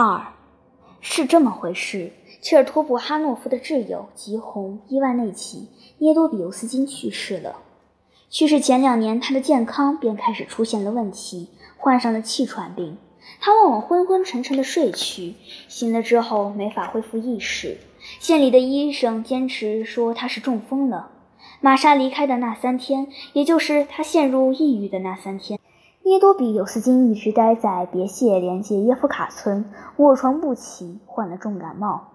二，是这么回事。切尔托布哈诺夫的挚友吉红·伊万内奇·耶多比尤斯金去世了。去世前两年，他的健康便开始出现了问题，患上了气喘病。他往往昏昏沉沉地睡去，醒了之后没法恢复意识。县里的医生坚持说他是中风了。玛莎离开的那三天，也就是他陷入抑郁的那三天。耶多比尤斯金一直待在别谢连接耶夫卡村，卧床不起，患了重感冒。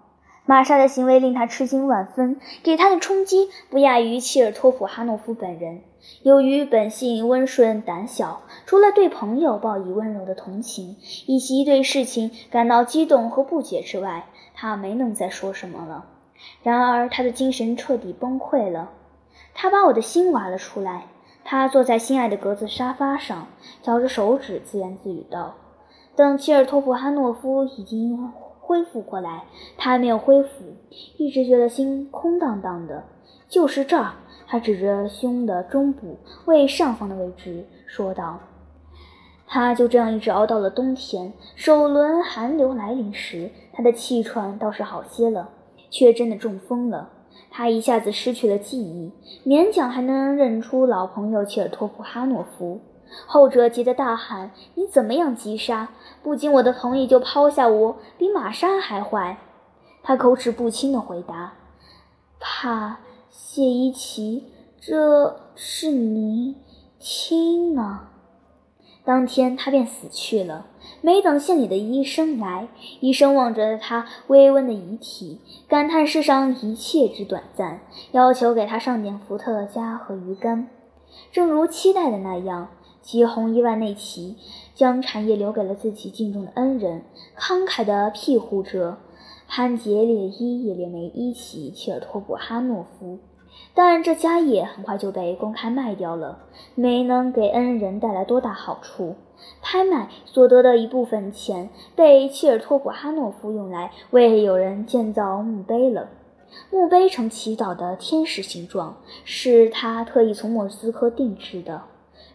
玛莎的行为令他吃惊万分，给他的冲击不亚于切尔托普哈诺夫本人。由于本性温顺胆小，除了对朋友报以温柔的同情，以及对事情感到激动和不解之外，他没能再说什么了。然而，他的精神彻底崩溃了。他把我的心挖了出来。他坐在心爱的格子沙发上，嚼着手指，自言自语道：“等切尔托普哈诺夫已经恢复过来，他还没有恢复，一直觉得心空荡荡的。就是这儿。”他指着胸的中部胃上方的位置说道：“他就这样一直熬到了冬天。首轮寒流来临时，他的气喘倒是好些了，却真的中风了。”他一下子失去了记忆，勉强还能认出老朋友切尔托普哈诺夫。后者急得大喊：“你怎么样，吉莎？不经我的同意就抛下我，比玛莎还坏！”他口齿不清地回答：“帕谢伊奇，这是您亲呢。”当天他便死去了。没等县里的医生来，医生望着他微温的遗体，感叹世上一切之短暂，要求给他上点伏特加和鱼干。正如期待的那样，吉洪·伊万内奇将产业留给了自己敬重的恩人，慷慨地庇护着潘杰列伊·叶列梅伊奇·切尔托普哈诺夫。但这家业很快就被公开卖掉了，没能给恩人带来多大好处。拍卖所得的一部分钱被切尔托普哈诺夫用来为友人建造墓碑了。墓碑呈祈祷的天使形状，是他特意从莫斯科定制的。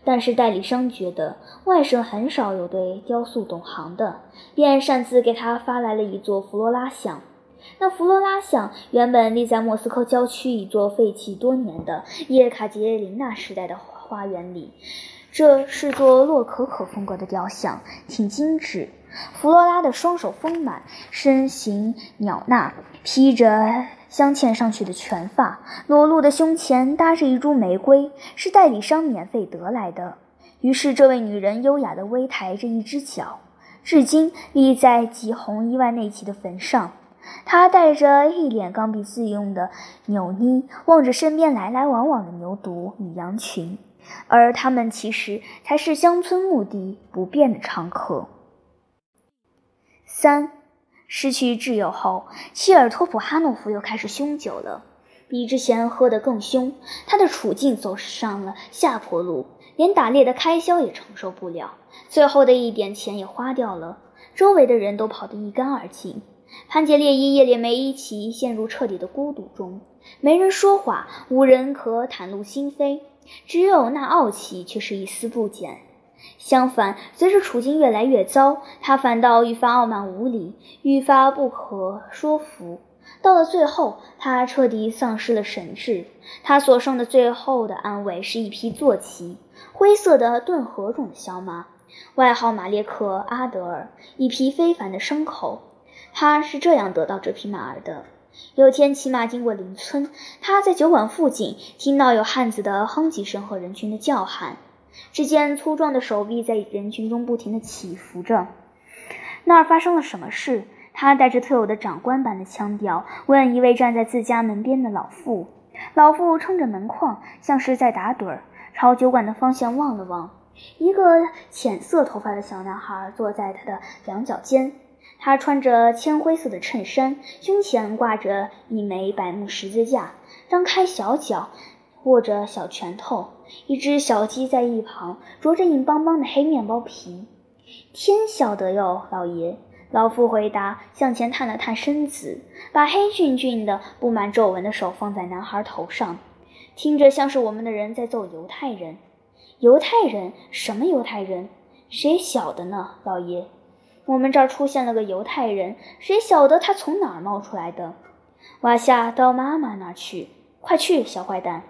但是代理商觉得外省很少有对雕塑懂行的，便擅自给他发来了一座弗罗拉像。那弗罗拉像原本立在莫斯科郊区一座废弃多年的叶卡捷琳娜时代的花园里。这是座洛可可风格的雕像，挺精致。弗罗拉的双手丰满，身形袅娜，披着镶嵌上去的全发，裸露的胸前搭着一株玫瑰，是代理商免费得来的。于是，这位女人优雅地微抬着一只脚，至今立在吉洪伊万内奇的坟上。他带着一脸刚愎自用的扭捏，望着身边来来往往的牛犊与羊群。而他们其实才是乡村墓地不变的常客。三，失去挚友后，切尔托普哈诺夫又开始酗酒了，比之前喝得更凶。他的处境走上了下坡路，连打猎的开销也承受不了，最后的一点钱也花掉了。周围的人都跑得一干二净，潘杰列伊、叶列梅伊奇陷入彻底的孤独中，没人说话，无人可袒露心扉。只有那傲气却是一丝不减。相反，随着处境越来越糟，他反倒愈发傲慢无礼，愈发不可说服。到了最后，他彻底丧失了神智。他所剩的最后的安慰是一匹坐骑，灰色的顿河种的小马，外号马列克阿德尔，一匹非凡的牲口。他是这样得到这匹马儿的。有天骑马经过邻村，他在酒馆附近听到有汉子的哼唧声和人群的叫喊。只见粗壮的手臂在人群中不停地起伏着。那儿发生了什么事？他带着特有的长官般的腔调问一位站在自家门边的老妇。老妇撑着门框，像是在打盹儿，朝酒馆的方向望了望。一个浅色头发的小男孩坐在他的两脚间。他穿着铅灰色的衬衫，胸前挂着一枚柏木十字架，张开小脚，握着小拳头。一只小鸡在一旁啄着硬邦邦的黑面包皮。天晓得哟，老爷。老妇回答，向前探了探身子，把黑俊俊的、布满皱纹的手放在男孩头上，听着像是我们的人在揍犹太人。犹太人？什么犹太人？谁晓得呢，老爷？我们这儿出现了个犹太人，谁晓得他从哪儿冒出来的？瓦夏到妈妈那儿去，快去，小坏蛋！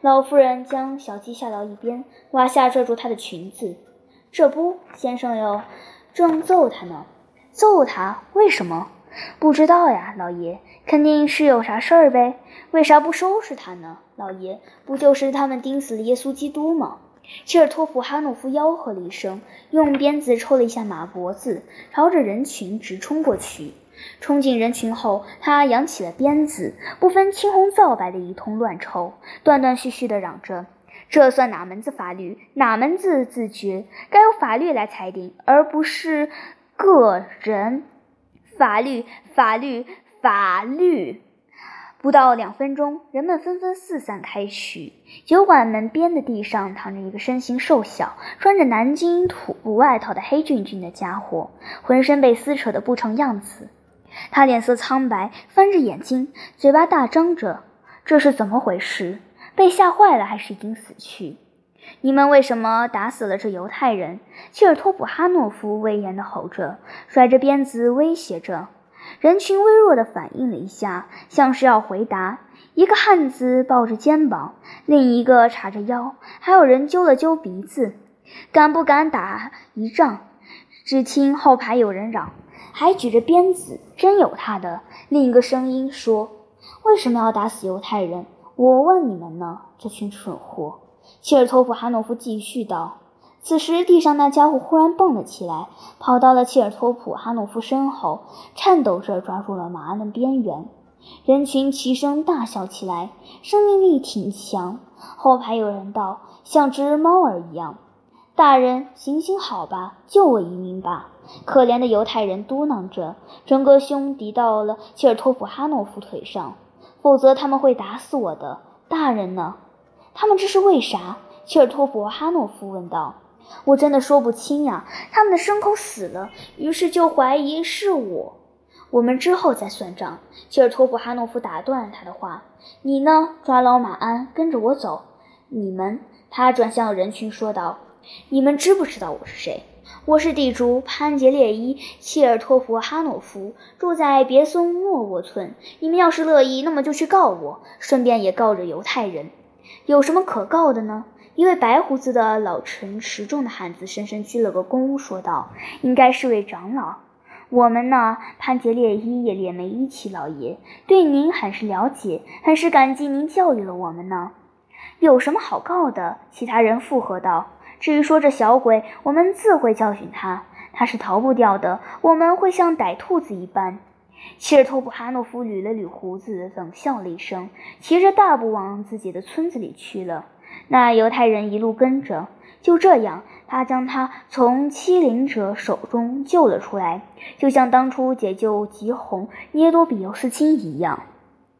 老妇人将小鸡下到一边，瓦夏拽住她的裙子。这不，先生哟，正揍他呢。揍他？为什么？不知道呀，老爷，肯定是有啥事儿呗。为啥不收拾他呢？老爷，不就是他们钉死了耶稣基督吗？切尔托普哈诺夫吆喝了一声，用鞭子抽了一下马脖子，朝着人群直冲过去。冲进人群后，他扬起了鞭子，不分青红皂白的一通乱抽，断断续续地嚷着：“这算哪门子法律？哪门子自觉？该由法律来裁定，而不是个人。法律，法律，法律！”不到两分钟，人们纷纷四散开去。酒馆门边的地上躺着一个身形瘦小、穿着南京土布外套的黑俊俊的家伙，浑身被撕扯得不成样子。他脸色苍白，翻着眼睛，嘴巴大张着。这是怎么回事？被吓坏了，还是已经死去？你们为什么打死了这犹太人？切尔托普哈诺夫威严地吼着，甩着鞭子威胁着。人群微弱地反应了一下，像是要回答。一个汉子抱着肩膀，另一个叉着腰，还有人揪了揪鼻子。敢不敢打一仗？只听后排有人嚷：“还举着鞭子，真有他的！”另一个声音说：“为什么要打死犹太人？我问你们呢，这群蠢货！”切尔托普哈诺夫继续道。此时，地上那家伙忽然蹦了起来，跑到了切尔托普哈诺夫身后，颤抖着抓住了马鞍的边缘。人群齐声大笑起来，生命力挺强。后排有人道：“像只猫儿一样。”大人，行行好吧，救我一命吧！可怜的犹太人嘟囔着，整个胸抵到了切尔托普哈诺夫腿上，否则他们会打死我的。大人呢？他们这是为啥？切尔托普哈诺夫问道。我真的说不清呀，他们的牲口死了，于是就怀疑是我。我们之后再算账。切尔托夫哈诺夫打断他的话：“你呢？抓牢马鞍，跟着我走。你们。”他转向人群说道：“你们知不知道我是谁？我是地主潘杰列伊·切尔托夫哈诺夫，住在别松诺沃村。你们要是乐意，那么就去告我，顺便也告着犹太人。有什么可告的呢？”一位白胡子的老成持重的汉子深深鞠了个躬，说道：“应该是位长老。我们呢，潘杰列伊也列梅伊奇老爷，对您很是了解，很是感激您教育了我们呢。有什么好告的？”其他人附和道：“至于说这小鬼，我们自会教训他，他是逃不掉的。我们会像逮兔子一般。”切尔托普哈诺夫捋了捋胡子，冷笑了一声，骑着大步往自己的村子里去了。那犹太人一路跟着，就这样，他将他从欺凌者手中救了出来，就像当初解救吉红、涅多比尤斯金一样。